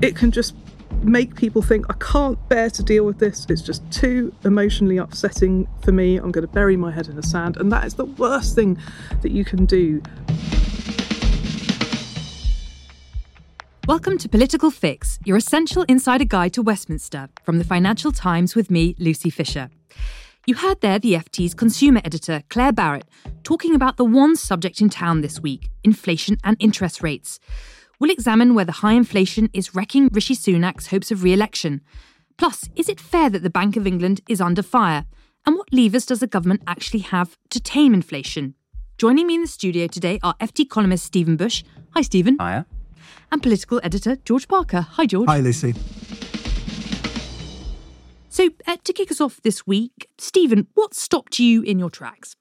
it can just make people think, I can't bear to deal with this. It's just too emotionally upsetting for me. I'm going to bury my head in the sand. And that is the worst thing that you can do. Welcome to Political Fix, your essential insider guide to Westminster from the Financial Times with me, Lucy Fisher. You heard there the FT's consumer editor, Claer Barrett, talking about the one subject in town this week inflation and interest rates. We'll examine whether high inflation is wrecking Rishi Sunak's hopes of re election. Plus, is it fair that the Bank of England is under fire? And what levers does the government actually have to tame inflation? Joining me in the studio today are FT columnist Stephen Bush. Hi, Stephen. Hiya. And political editor George Parker. Hi, George. Hi, Lucy. So, uh, to kick us off this week, Stephen, what stopped you in your tracks?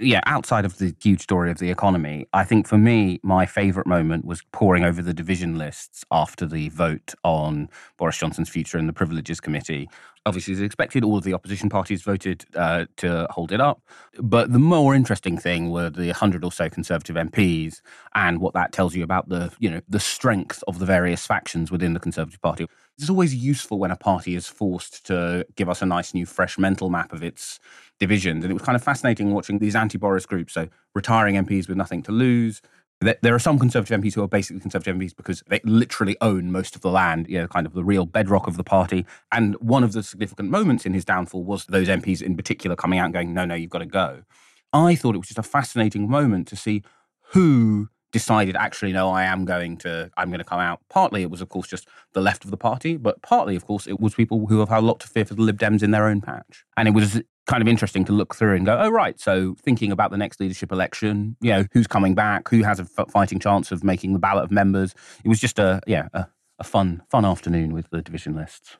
Yeah, outside of the huge story of the economy, I think for me, my favourite moment was poring over the division lists after the vote on Boris Johnson's future in the Privileges Committee. Obviously, as expected, all of the opposition parties voted uh, to hold it up. But the more interesting thing were the hundred or so Conservative MPs and what that tells you about the, you know, the strength of the various factions within the Conservative Party. It's always useful when a party is forced to give us a nice new fresh mental map of its divisions. And it was kind of fascinating watching these anti Boris groups. So, retiring MPs with nothing to lose. There are some Conservative MPs who are basically Conservative MPs because they literally own most of the land, you know, kind of the real bedrock of the party. And one of the significant moments in his downfall was those MPs in particular coming out and going, no, no, you've got to go. I thought it was just a fascinating moment to see who decided actually no i am going to i'm going to come out. Partly it was of course just the left of the party but partly of course it was people who have had a lot to fear for the lib dems in their own patch. And it was kind of interesting to look through and go oh right so thinking about the next leadership election you know who's coming back? Who has a fighting chance of making the ballot of members? It was just a yeah a, a fun fun afternoon with the division lists.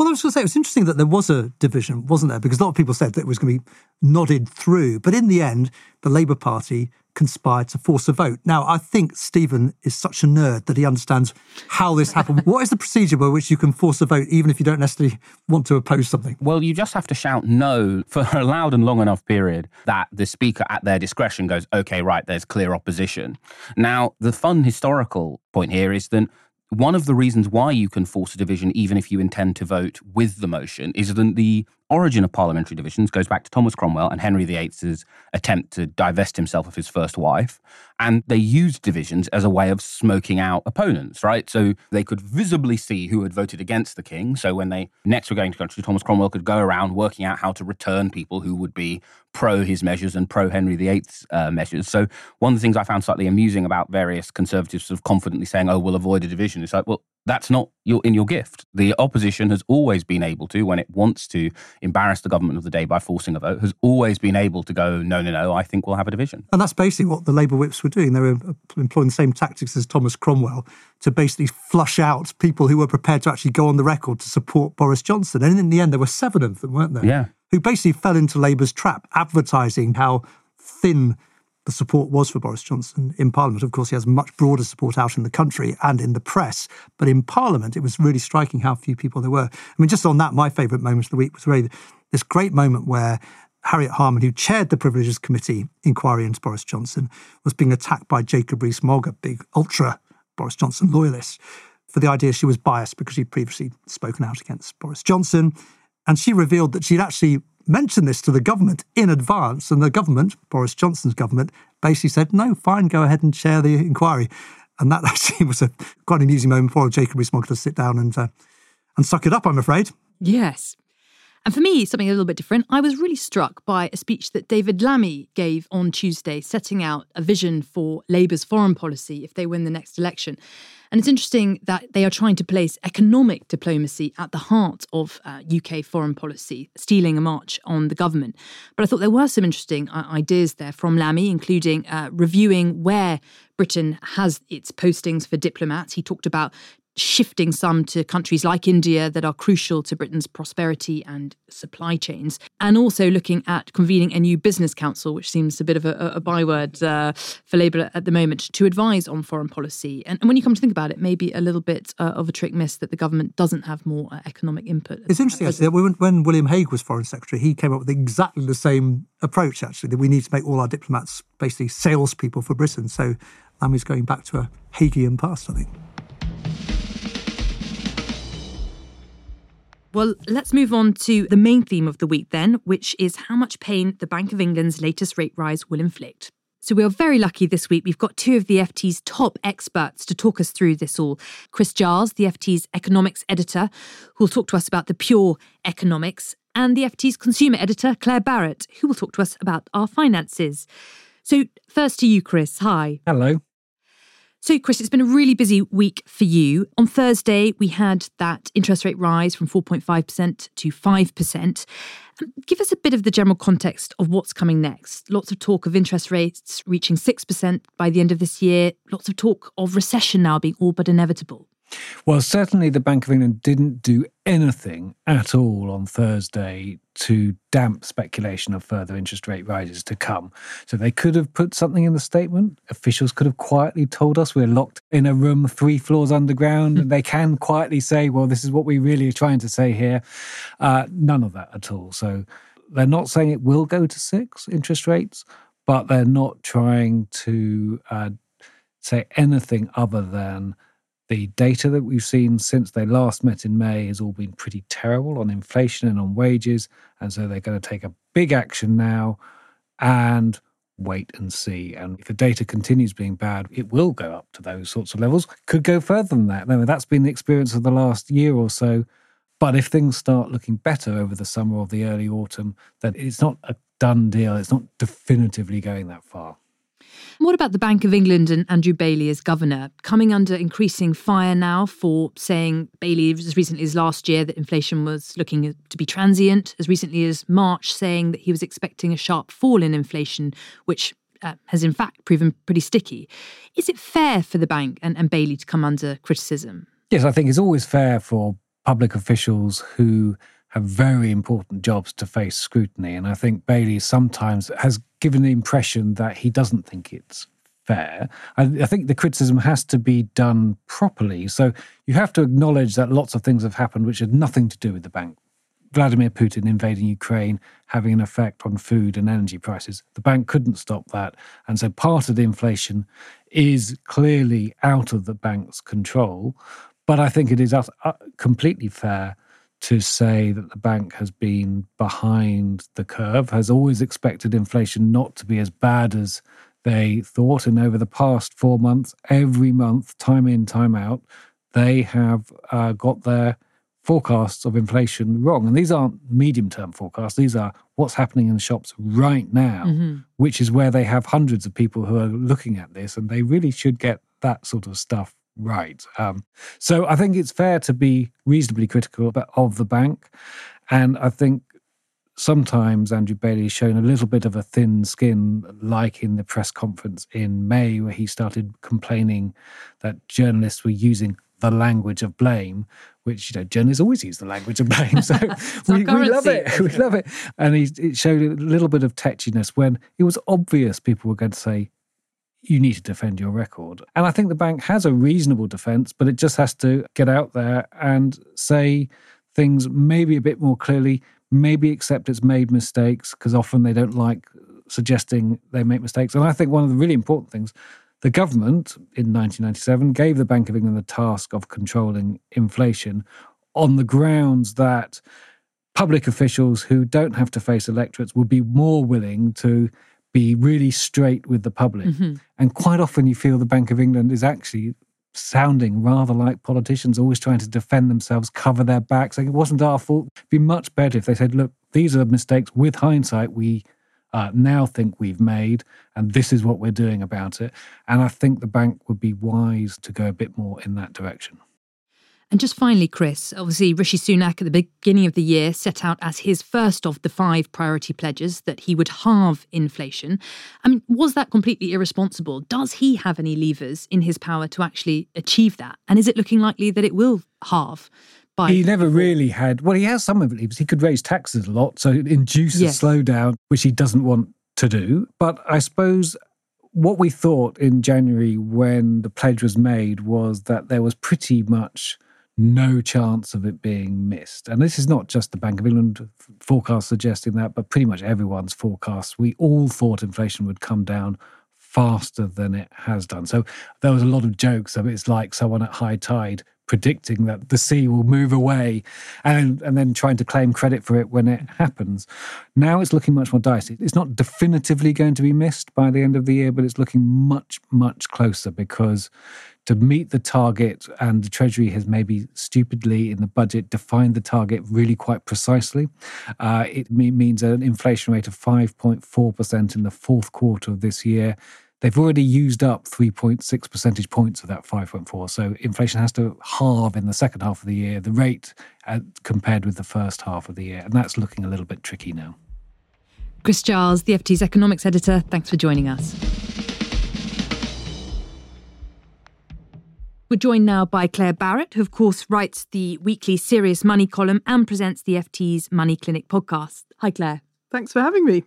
Well, I was going to say, it was interesting that there was a division, wasn't there? Because a lot of people said that it was going to be nodded through. But in the end, the Labour Party conspired to force a vote. Now, I think Stephen is such a nerd that he understands how this happened. what is the procedure by which you can force a vote, even if you don't necessarily want to oppose something? Well, you just have to shout no for a loud and long enough period that the speaker, at their discretion, goes, okay, right, there's clear opposition. Now, the fun historical point here is that one of the reasons why you can force a division, even if you intend to vote with the motion, is that the origin of parliamentary divisions goes back to Thomas Cromwell and Henry VIII's attempt to divest himself of his first wife. And they used divisions as a way of smoking out opponents, right? So they could visibly see who had voted against the king. So when they next were going to country, Thomas Cromwell could go around working out how to return people who would be pro his measures and pro Henry VIII's uh, measures. So one of the things I found slightly amusing about various conservatives sort of confidently saying, oh, we'll avoid a division, is like, well, that's not your, in your gift. The opposition has always been able to, when it wants to embarrass the government of the day by forcing a vote, has always been able to go, no, no, no, I think we'll have a division. And that's basically what the Labour whips were doing. They were uh, employing the same tactics as Thomas Cromwell to basically flush out people who were prepared to actually go on the record to support Boris Johnson. And in the end, there were seven of them, weren't there? Yeah. Who basically fell into Labour's trap, advertising how thin the support was for Boris Johnson in Parliament. Of course, he has much broader support out in the country and in the press, but in Parliament, it was really striking how few people there were. I mean, just on that, my favourite moment of the week was really this great moment where Harriet Harman, who chaired the Privileges Committee inquiry into Boris Johnson, was being attacked by Jacob Rees-Mogg, a big ultra Boris Johnson loyalist, for the idea she was biased because she'd previously spoken out against Boris Johnson. And she revealed that she'd actually mentioned this to the government in advance, and the government, Boris Johnson's government, basically said, no, fine, go ahead and chair the inquiry. And that actually was a quite an amusing moment for Jacob Rees-Mogg to sit down and, uh, and suck it up, I'm afraid. Yes. And for me, something a little bit different, I was really struck by a speech that David Lammy gave on Tuesday, setting out a vision for Labour's foreign policy if they win the next election. And it's interesting that they are trying to place economic diplomacy at the heart of uh, UK foreign policy, stealing a march on the government. But I thought there were some interesting uh, ideas there from Lammy, including uh, reviewing where Britain has its postings for diplomats. He talked about shifting some to countries like India that are crucial to Britain's prosperity and supply chains, and also looking at convening a new business council, which seems a bit of a, a byword uh, for Labour at the moment, to advise on foreign policy. And, and, when you come to think about it, maybe a little bit uh, of a trick miss that the government doesn't have more uh, economic input. It's interesting, actually, that when, when William Hague was Foreign Secretary, he came up with exactly the same approach, actually, that we need to make all our diplomats basically salespeople for Britain. So Lammy's going back to a Haguean past, I think. Well, let's move on to the main theme of the week then, which is how much pain the Bank of England's latest rate rise will inflict. So we are very lucky this week. We've got two of the FT's top experts to talk us through this all. Chris Giles, the FT's economics editor, who will talk to us about the pure economics, and the FT's consumer editor, Claer Barrett, who will talk to us about our finances. So, first to you, Chris. Hi. Hello. So, Chris, it's been a really busy week for you. On Thursday, we had that interest rate rise from 4.5% to 5%. Um, give us a bit of the general context of what's coming next. Lots of talk of interest rates reaching 6% by the end of this year, lots of talk of recession now being all but inevitable. Well, certainly the Bank of England didn't do anything at all on Thursday to damp speculation of further interest rate rises to come. So they could have put something in the statement. Officials could have quietly told us we're locked in a room three floors underground. and they can quietly say, well, this is what we really are trying to say here. Uh, none of that at all. So they're not saying it will go to six interest rates, but they're not trying to uh, say anything other than the data that we've seen since they last met in May has all been pretty terrible on inflation and on wages. And so they're going to take a big action now and wait and see. And if the data continues being bad, it will go up to those sorts of levels. Could go further than that. No, that's been the experience of the last year or so. But if things start looking better over the summer or the early autumn, then it's not a done deal. It's not definitively going that far. What about the Bank of England and Andrew Bailey as governor, coming under increasing fire now for saying Bailey as recently as last year that inflation was looking to be transient, as recently as March saying that he was expecting a sharp fall in inflation, which uh, has in fact proven pretty sticky. Is it fair for the bank and, and Bailey to come under criticism? Yes, I think it's always fair for public officials who have very important jobs to face scrutiny. And I think Bailey sometimes has given the impression that he doesn't think it's fair. I, I, think the criticism has to be done properly. So you have to acknowledge that lots of things have happened which had nothing to do with the bank. Vladimir Putin invading Ukraine having an effect on food and energy prices. The bank couldn't stop that. And so part of the inflation is clearly out of the bank's control. But I think it is uh, completely fair to say that the bank has been behind the curve, has always expected inflation not to be as bad as they thought. And over the past four months, every month, time in, time out, they have uh, got their forecasts of inflation wrong. And these aren't medium term forecasts, these are what's happening in the shops right now, mm-hmm. which is where they have hundreds of people who are looking at this. And they really should get that sort of stuff right. Um, so I think it's fair to be reasonably critical of the bank. And I think sometimes Andrew Bailey has shown a little bit of a thin skin, like in the press conference in May, where he started complaining that journalists were using the language of blame, which you know journalists always use the language of blame. So we, we, love it, we love it. And he, it showed a little bit of tetchiness when it was obvious people were going to say, you need to defend your record. And I think the bank has a reasonable defense, but it just has to get out there and say things maybe a bit more clearly, maybe accept it's made mistakes, because often they don't like suggesting they make mistakes. And I think one of the really important things the government in 1997 gave the Bank of England the task of controlling inflation on the grounds that public officials who don't have to face electorates would be more willing to be really straight with the public. Mm-hmm. And quite often you feel the Bank of England is actually sounding rather like politicians always trying to defend themselves, cover their backs. Like it wasn't our fault. It'd be much better if they said, look, these are mistakes with hindsight we uh, now think we've made, and this is what we're doing about it. And I think the bank would be wise to go a bit more in that direction. And just finally, Chris, obviously, Rishi Sunak at the beginning of the year set out as his first of the five priority pledges that he would halve inflation. I mean, was that completely irresponsible? Does he have any levers in his power to actually achieve that? And is it looking likely that it will halve? By he never really had, well, he has some of levers. He could raise taxes a lot, so induce yes. a slowdown, which he doesn't want to do. But I suppose what we thought in January when the pledge was made was that there was pretty much no chance of it being missed. And this is not just the Bank of England forecast suggesting that, but pretty much everyone's forecast. We all thought inflation would come down faster than it has done. So there was a lot of jokes of it's like someone at high tide predicting that the sea will move away and, and then trying to claim credit for it when it happens. Now it's looking much more dicey. It's not definitively going to be missed by the end of the year, but it's looking much, much closer because to meet the target, and the Treasury has maybe stupidly in the budget defined the target really quite precisely. Uh, it means an inflation rate of 5.4% in the fourth quarter of this year. They've already used up 3.6 percentage points of that 5.4. So inflation has to halve in the second half of the year, the rate uh, compared with the first half of the year. And that's looking a little bit tricky now. Chris Giles, the FT's economics editor, thanks for joining us. We're joined now by Claer Barrett, who, of course, writes the weekly Serious Money column and presents the FT's Money Clinic podcast. Hi, Claer. Thanks for having me.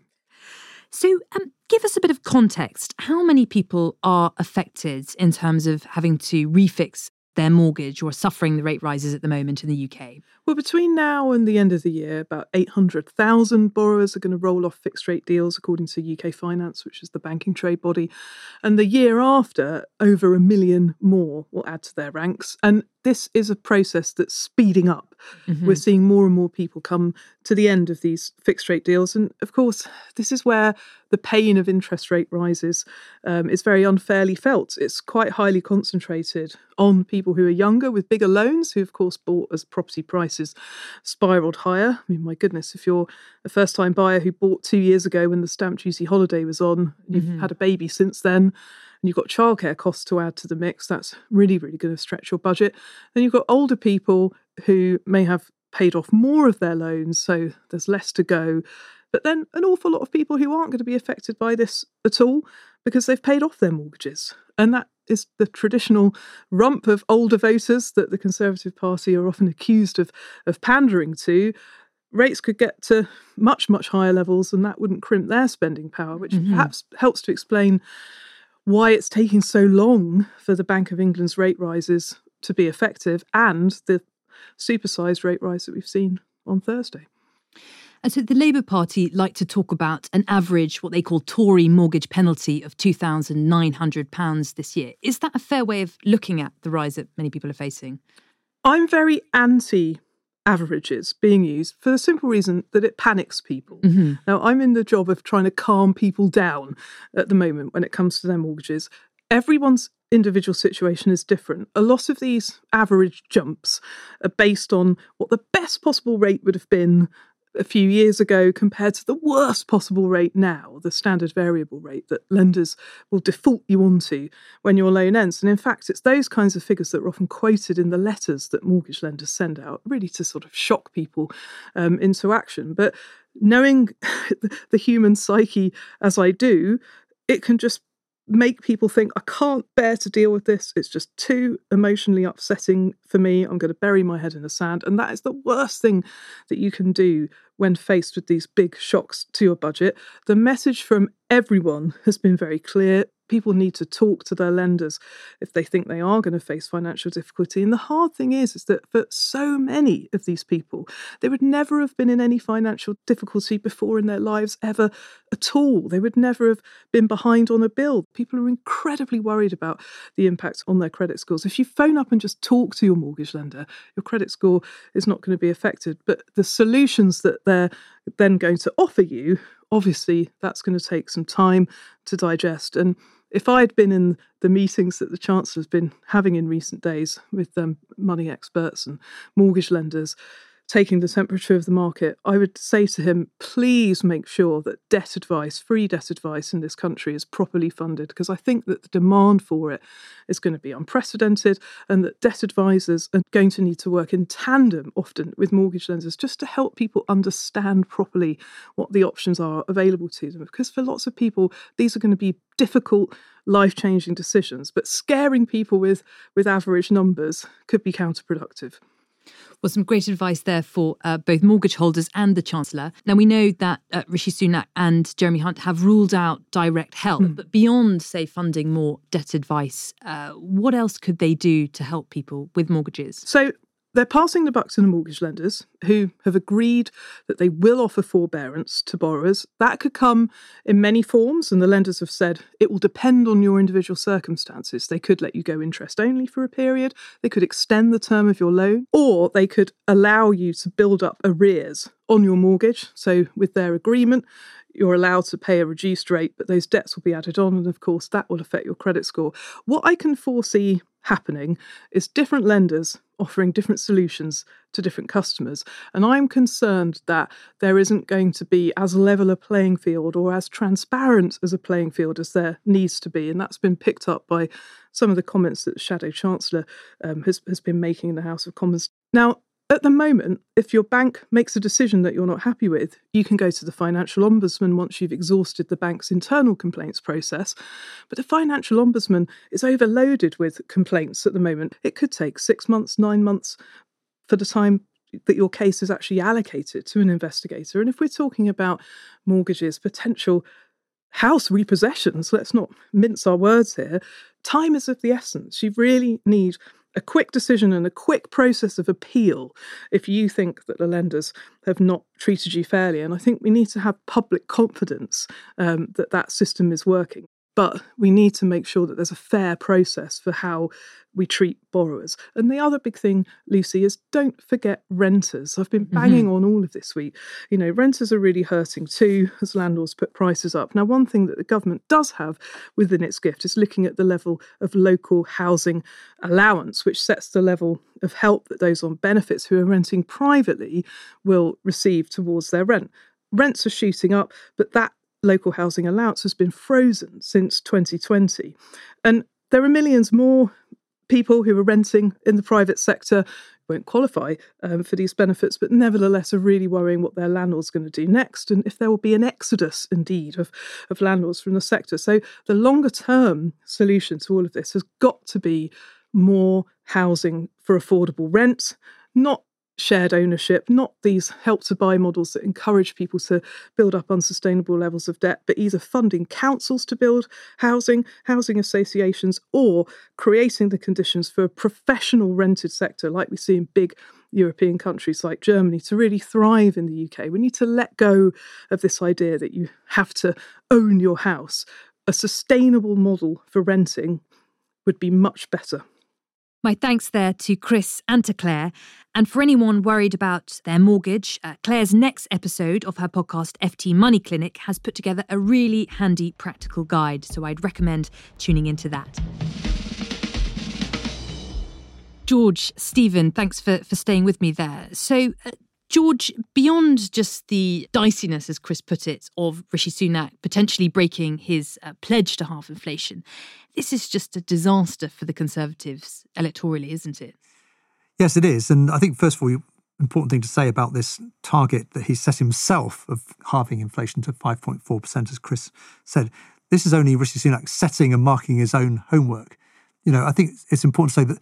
So, um, give us a bit of context. How many people are affected in terms of having to refix their mortgage or suffering the rate rises at the moment in the UK? Well, between now and the end of the year, about 800,000 borrowers are going to roll off fixed rate deals, according to UK Finance, which is the banking trade body. And the year after, over a million more will add to their ranks. And this is a process that's speeding up. Mm-hmm. We're seeing more and more people come to the end of these fixed rate deals. And of course, this is where the pain of interest rate rises um, is very unfairly felt. It's quite highly concentrated on people who are younger with bigger loans, who, of course, bought as property prices spiraled higher. I mean, my goodness, if you're a first time buyer who bought two years ago when the stamp duty holiday was on, you've mm-hmm. had a baby since then and you've got childcare costs to add to the mix, that's really, really going to stretch your budget. Then you've got older people who may have paid off more of their loans, so there's less to go. But then an awful lot of people who aren't going to be affected by this at all because they've paid off their mortgages. And that is the traditional rump of older voters that the Conservative Party are often accused of, of pandering to. Rates could get to much, much higher levels, and that wouldn't crimp their spending power, which mm-hmm. perhaps helps to explain why it's taking so long for the Bank of England's rate rises to be effective and the supersized rate rise that we've seen on Thursday. And so the Labour Party like to talk about an average, what they call Tory mortgage penalty of £2,900 this year. Is that a fair way of looking at the rise that many people are facing? I'm very anti averages being used for the simple reason that it panics people. Mm-hmm. Now, I'm in the job of trying to calm people down at the moment when it comes to their mortgages. Everyone's individual situation is different. A lot of these average jumps are based on what the best possible rate would have been a few years ago compared to the worst possible rate now, the standard variable rate that lenders will default you onto when your loan ends. And in fact, it's those kinds of figures that are often quoted in the letters that mortgage lenders send out, really to sort of shock people um, into action. But knowing the human psyche as I do, it can just make people think, I can't bear to deal with this. It's just too emotionally upsetting for me. I'm going to bury my head in the sand. And that is the worst thing that you can do when faced with these big shocks to your budget. The message from everyone has been very clear people need to talk to their lenders if they think they are going to face financial difficulty. And the hard thing is, is that for so many of these people, they would never have been in any financial difficulty before in their lives ever at all. They would never have been behind on a bill. People are incredibly worried about the impact on their credit scores. If you phone up and just talk to your mortgage lender, your credit score is not going to be affected. But the solutions that they're then going to offer you obviously that's going to take some time to digest. And if I'd been in the meetings that the Chancellor's been having in recent days with um, money experts and mortgage lenders, taking the temperature of the market, I would say to him, please make sure that debt advice, free debt advice in this country is properly funded, because I think that the demand for it is going to be unprecedented and that debt advisors are going to need to work in tandem often with mortgage lenders just to help people understand properly what the options are available to them. Because for lots of people, these are going to be difficult life changing decisions, but scaring people with, with average numbers could be counterproductive. Well, some great advice there for uh, both mortgage holders and the Chancellor. Now, we know that uh, Rishi Sunak and Jeremy Hunt have ruled out direct help, mm. but beyond, say, funding more debt advice, uh, what else could they do to help people with mortgages? So, they're passing the buck to the mortgage lenders who have agreed that they will offer forbearance to borrowers. That could come in many forms, and the lenders have said it will depend on your individual circumstances. They could let you go interest only for a period, they could extend the term of your loan, or they could allow you to build up arrears on your mortgage. So, with their agreement, you're allowed to pay a reduced rate, but those debts will be added on, and of course, that will affect your credit score. What I can foresee happening is different lenders offering different solutions to different customers. And I'm concerned that there isn't going to be as level a playing field or as transparent as a playing field as there needs to be. And that's been picked up by some of the comments that Shadow Chancellor um, has, has been making in the House of Commons. Now, at the moment, if your bank makes a decision that you're not happy with, you can go to the financial ombudsman once you've exhausted the bank's internal complaints process. But the financial ombudsman is overloaded with complaints at the moment. It could take six months, nine months for the time that your case is actually allocated to an investigator. And if we're talking about mortgages, potential house repossessions, let's not mince our words here, time is of the essence. You really need a quick decision and a quick process of appeal if you think that the lenders have not treated you fairly. And I think we need to have public confidence um, that that system is working. But we need to make sure that there's a fair process for how we treat borrowers. And the other big thing, Lucy, is don't forget renters. I've been banging mm-hmm. on all of this week. You know, renters are really hurting too as landlords put prices up. Now, one thing that the government does have within its gift is looking at the level of local housing allowance, which sets the level of help that those on benefits who are renting privately will receive towards their rent. Rents are shooting up, but that local housing allowance has been frozen since 2020. And there are millions more people who are renting in the private sector won't qualify um, for these benefits, but nevertheless are really worrying what their landlord's going to do next and if there will be an exodus indeed of, of landlords from the sector. So the longer term solution to all of this has got to be more housing for affordable rent, not shared ownership, not these help to buy models that encourage people to build up unsustainable levels of debt, but either funding councils to build housing, housing associations, or creating the conditions for a professional rented sector like we see in big European countries like Germany to really thrive in the UK. We need to let go of this idea that you have to own your house. A sustainable model for renting would be much better. My thanks there to Chris and to Claer. And for anyone worried about their mortgage, uh, Claer's next episode of her podcast, FT Money Clinic, has put together a really handy practical guide. So I'd recommend tuning into that. George, Stephen, thanks for, for staying with me there. So, uh, George, beyond just the diciness, as Chris put it, of Rishi Sunak potentially breaking his uh, pledge to halve inflation, this is just a disaster for the Conservatives electorally, isn't it? Yes, it is. And I think, first of all, important thing to say about this target that he set himself of halving inflation to 5.4%, as Chris said, this is only Rishi Sunak setting and marking his own homework. You know, I think it's important to say that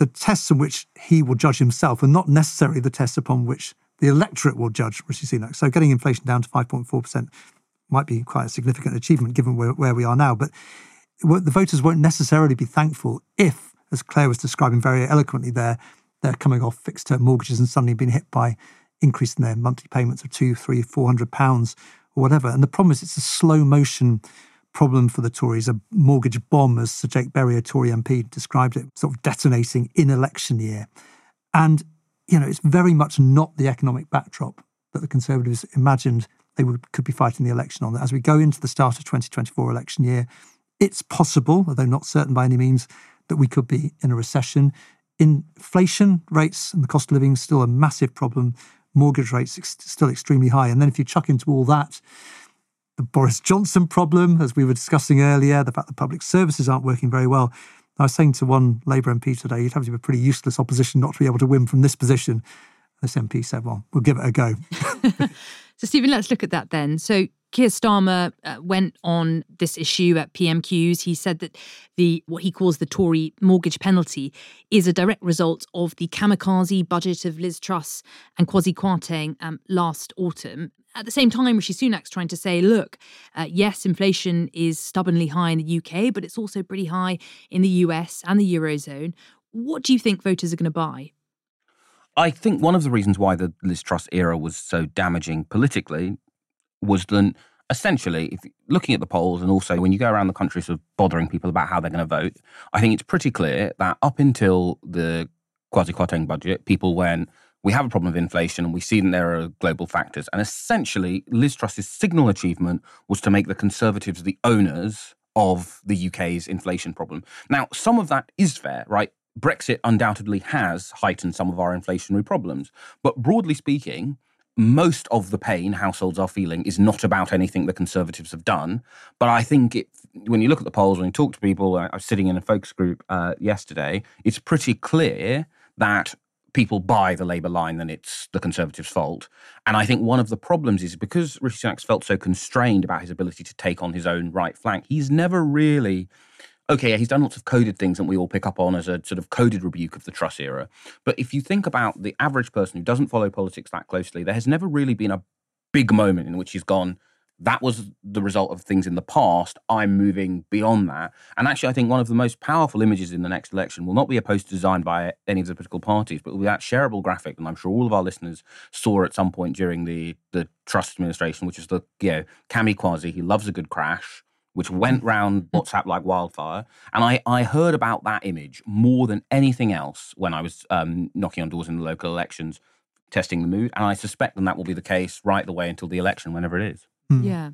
the tests in which he will judge himself are not necessarily the tests upon which the electorate will judge Rishi Sunak. So getting inflation down to 5.4% might be quite a significant achievement given where, where we are now. But the voters won't necessarily be thankful if, as Claer was describing very eloquently there, they're coming off fixed term mortgages and suddenly being hit by increasing their monthly payments of two, three, four hundred pounds or whatever. And the problem is it's a slow motion problem for the Tories, a mortgage bomb, as Sir Jake Berry, a Tory MP, described it, sort of detonating in election year. And you know, it's very much not the economic backdrop that the Conservatives imagined they would, could be fighting the election on. As we go into the start of 2024 election year, it's possible, although not certain by any means, that we could be in a recession. Inflation rates and the cost of living is still a massive problem. Mortgage rates ex- still extremely high. And then if you chuck into all that, the Boris Johnson problem, as we were discussing earlier, the fact that public services aren't working very well, I was saying to one Labour MP today, you'd have to be a pretty useless opposition not to be able to win from this position. This MP said, well, we'll give it a go. so, Stephen, let's look at that then. So, Keir Starmer uh, went on this issue at PMQs. He said that the what he calls the Tory mortgage penalty is a direct result of the kamikaze budget of Liz Truss and Kwasi Kwarteng um, last autumn. At the same time, Rishi Sunak's trying to say, look, uh, yes, inflation is stubbornly high in the UK, but it's also pretty high in the US and the Eurozone. What do you think voters are going to buy? I think one of the reasons why the Liz Truss era was so damaging politically was that essentially, if looking at the polls and also when you go around the country sort of bothering people about how they're going to vote, I think it's pretty clear that up until the Kwasi Kwarteng budget, people went, we have a problem of inflation and we see that there are global factors. And essentially, Liz Truss's signal achievement was to make the Conservatives the owners of the UK's inflation problem. Now, some of that is fair, right? Brexit undoubtedly has heightened some of our inflationary problems. But broadly speaking, most of the pain households are feeling is not about anything the Conservatives have done. But I think it, when you look at the polls, when you talk to people, I was sitting in a focus group uh, yesterday, it's pretty clear that people buy the Labour line, then it's the Conservatives' fault. And I think one of the problems is because Rishi Sunak felt so constrained about his ability to take on his own right flank, he's never really okay, he's done lots of coded things that we all pick up on as a sort of coded rebuke of the Truss era. But if you think about the average person who doesn't follow politics that closely, there has never really been a big moment in which he's gone, that was the result of things in the past. I'm moving beyond that. And actually, I think one of the most powerful images in the next election will not be a poster designed by any of the political parties, but will be that shareable graphic. And I'm sure all of our listeners saw at some point during the, the Truss administration, which is the, you know, Cami Kwasi, he loves a good crash which went round mm. WhatsApp like wildfire. And I, I heard about that image more than anything else when I was um, knocking on doors in the local elections, testing the mood. And I suspect that that will be the case right the way until the election, whenever it is. Mm. Yeah.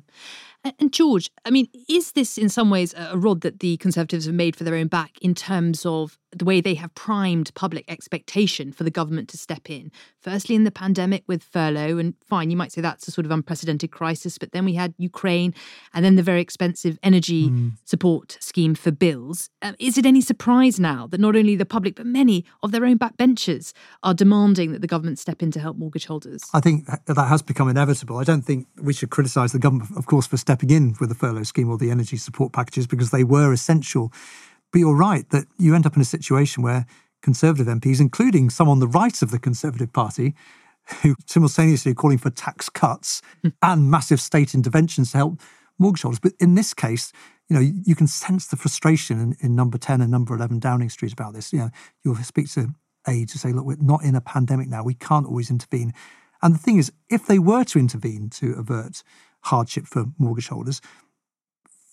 And George, I mean, is this in some ways a rod that the Conservatives have made for their own back in terms of the way they have primed public expectation for the government to step in. Firstly, in the pandemic with furlough, and fine, you might say that's a sort of unprecedented crisis, but then we had Ukraine and then the very expensive energy mm. support scheme for bills. Um, is it any surprise now that not only the public, but many of their own backbenchers are demanding that the government step in to help mortgage holders? I think that has become inevitable. I don't think we should criticise the government, of course, for stepping in with the furlough scheme or the energy support packages because they were essential but you're right that you end up in a situation where Conservative MPs, including some on the right of the Conservative Party, who simultaneously are calling for tax cuts mm. and massive state interventions to help mortgage holders. But in this case, you know, you can sense the frustration in, in number 10 and number 11 Downing Street about this. You know, you'll speak to aid to say, look, we're not in a pandemic now. We can't always intervene. And the thing is, if they were to intervene to avert hardship for mortgage holders,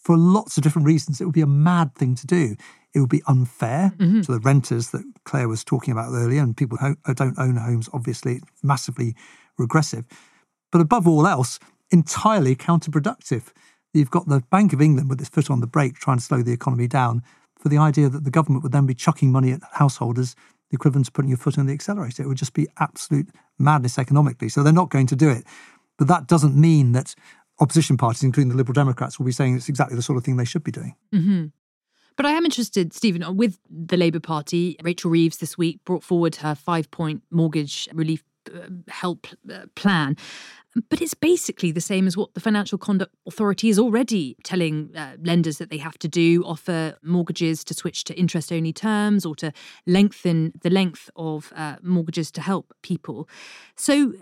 for lots of different reasons, it would be a mad thing to do. It would be unfair mm-hmm. to the renters that Claer was talking about earlier, and people who don't own homes, obviously, massively regressive. But above all else, entirely counterproductive. You've got the Bank of England with its foot on the brake trying to slow the economy down for the idea that the government would then be chucking money at householders, the equivalent to putting your foot on the accelerator. It would just be absolute madness economically. So they're not going to do it. But that doesn't mean that opposition parties, including the Liberal Democrats, will be saying it's exactly the sort of thing they should be doing. Mm-hmm. But I am interested, Stephen, with the Labour Party. Rachel Reeves this week brought forward her five point mortgage relief help uh, plan. But it's basically the same as what the Financial Conduct Authority is already telling uh, lenders that they have to do offer mortgages to switch to interest only terms or to lengthen the length of uh, mortgages to help people. So,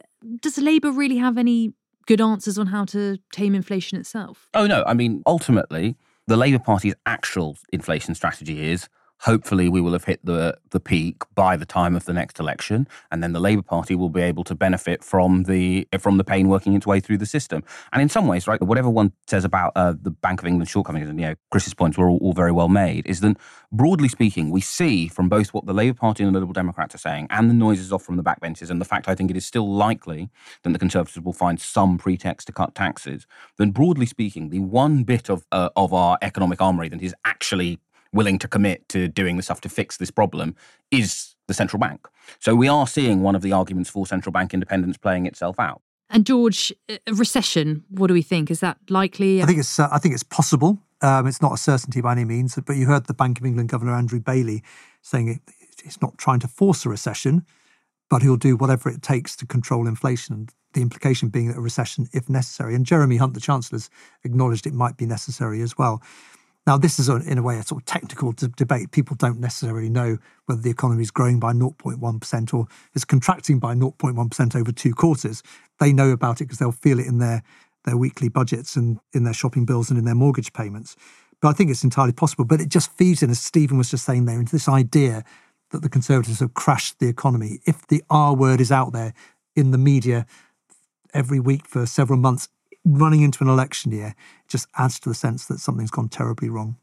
does Labour really have any good answers on how to tame inflation itself? Oh, no. I mean, ultimately, the Labour Party's actual inflation strategy is hopefully we will have hit the the peak by the time of the next election and then the labor party will be able to benefit from the from the pain working its way through the system. And in some ways right whatever one says about uh, the bank of england shortcomings and you know chris's points were all, all, very well made is that broadly speaking we see from both what the labor party and the liberal democrats are saying and the noises off from the backbenches and the fact i think it is still likely that the conservatives will find some pretext to cut taxes then broadly speaking the one bit of uh, of our economic armory that is actually willing to commit to doing the stuff to fix this problem is the central bank. So we are seeing one of the arguments for central bank independence playing itself out. And George, a recession. What do we think? Is that likely? I think it's. Uh, I think it's possible. Um, it's not a certainty by any means. But you heard the Bank of England Governor Andrew Bailey saying it, it's not trying to force a recession, but he'll do whatever it takes to control inflation. The implication being that a recession, if necessary, and Jeremy Hunt, the Chancellor, acknowledged it might be necessary as well. Now, this is, a, in a way, a sort of technical d- debate. People don't necessarily know whether the economy is growing by 0.1% or is contracting by 0.1% over two quarters. They know about it because they'll feel it in their, their weekly budgets and in their shopping bills and in their mortgage payments. But I think it's entirely possible. But it just feeds in, as Stephen was just saying there, into this idea that the Conservatives have crashed the economy. If the R word is out there in the media every week for several months, running into an election year, just adds to the sense that something's gone terribly wrong.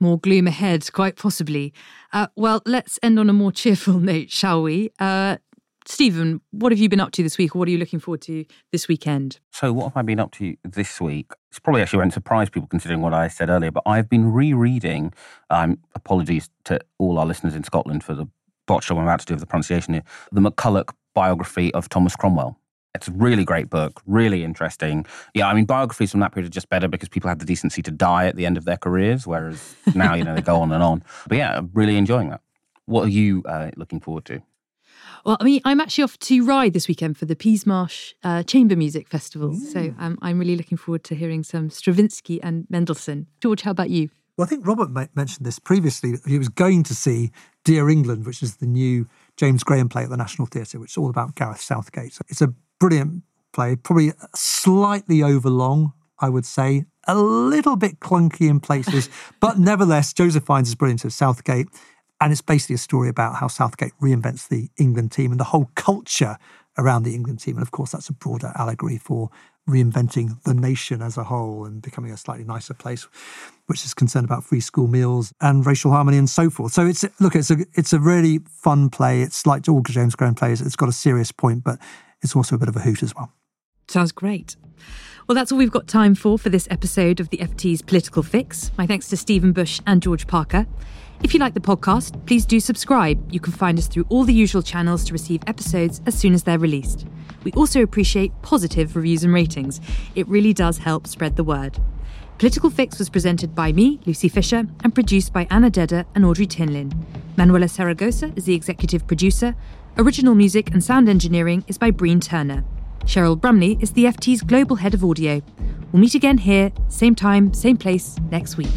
More gloom ahead, quite possibly. Uh, well, let's end on a more cheerful note, shall we? Uh, Stephen, what have you been up to this week, or what are you looking forward to this weekend? So, what have I been up to this week? It's probably actually won't surprise people considering what I said earlier, but I've been rereading. Um, apologies to all our listeners in Scotland for the botch job I'm about to do of the pronunciation here. The MacCulloch biography of Thomas Cromwell. It's a really great book, really interesting. Yeah, I mean, biographies from that period are just better because people had the decency to die at the end of their careers, whereas now, you know, they go on and on. But yeah, I'm really enjoying that. What are you uh, looking forward to? Well, I mean, I'm actually off to Rye this weekend for the Peasmarsh uh, Chamber Music Festival. So um, I'm really looking forward to hearing some Stravinsky and Mendelssohn. George, how about you? Well, I think Robert mentioned this previously. He was going to see Dear England, which is the new James Graham play at the National Theatre, which is all about Gareth Southgate. So it's a brilliant play, probably slightly overlong, I would say, a little bit clunky in places, but nevertheless, Joseph Fiennes is brilliant at Southgate. And it's basically a story about how Southgate reinvents the England team and the whole culture around the England team. And of course, that's a broader allegory for reinventing the nation as a whole and becoming a slightly nicer place, which is concerned about free school meals and racial harmony and so forth. So it's look, it's a it's a really fun play. It's like all James Graham plays. It's got a serious point, but it's also a bit of a hoot as well. Sounds great. Well, that's all we've got time for for this episode of the FT's Political Fix. My thanks to Stephen Bush and George Parker. If you like the podcast, please do subscribe. You can find us through all the usual channels to receive episodes as soon as they're released. We also appreciate positive reviews and ratings. It really does help spread the word. Political Fix was presented by me, Lucy Fisher, and produced by Anna Dedhar and Audrey Tinline. Manuela Saragosa is the executive producer. Original music and sound engineering is by Breen Turner. Cheryl Brumley is the FT's global head of audio. We'll meet again here, same time, same place, next week.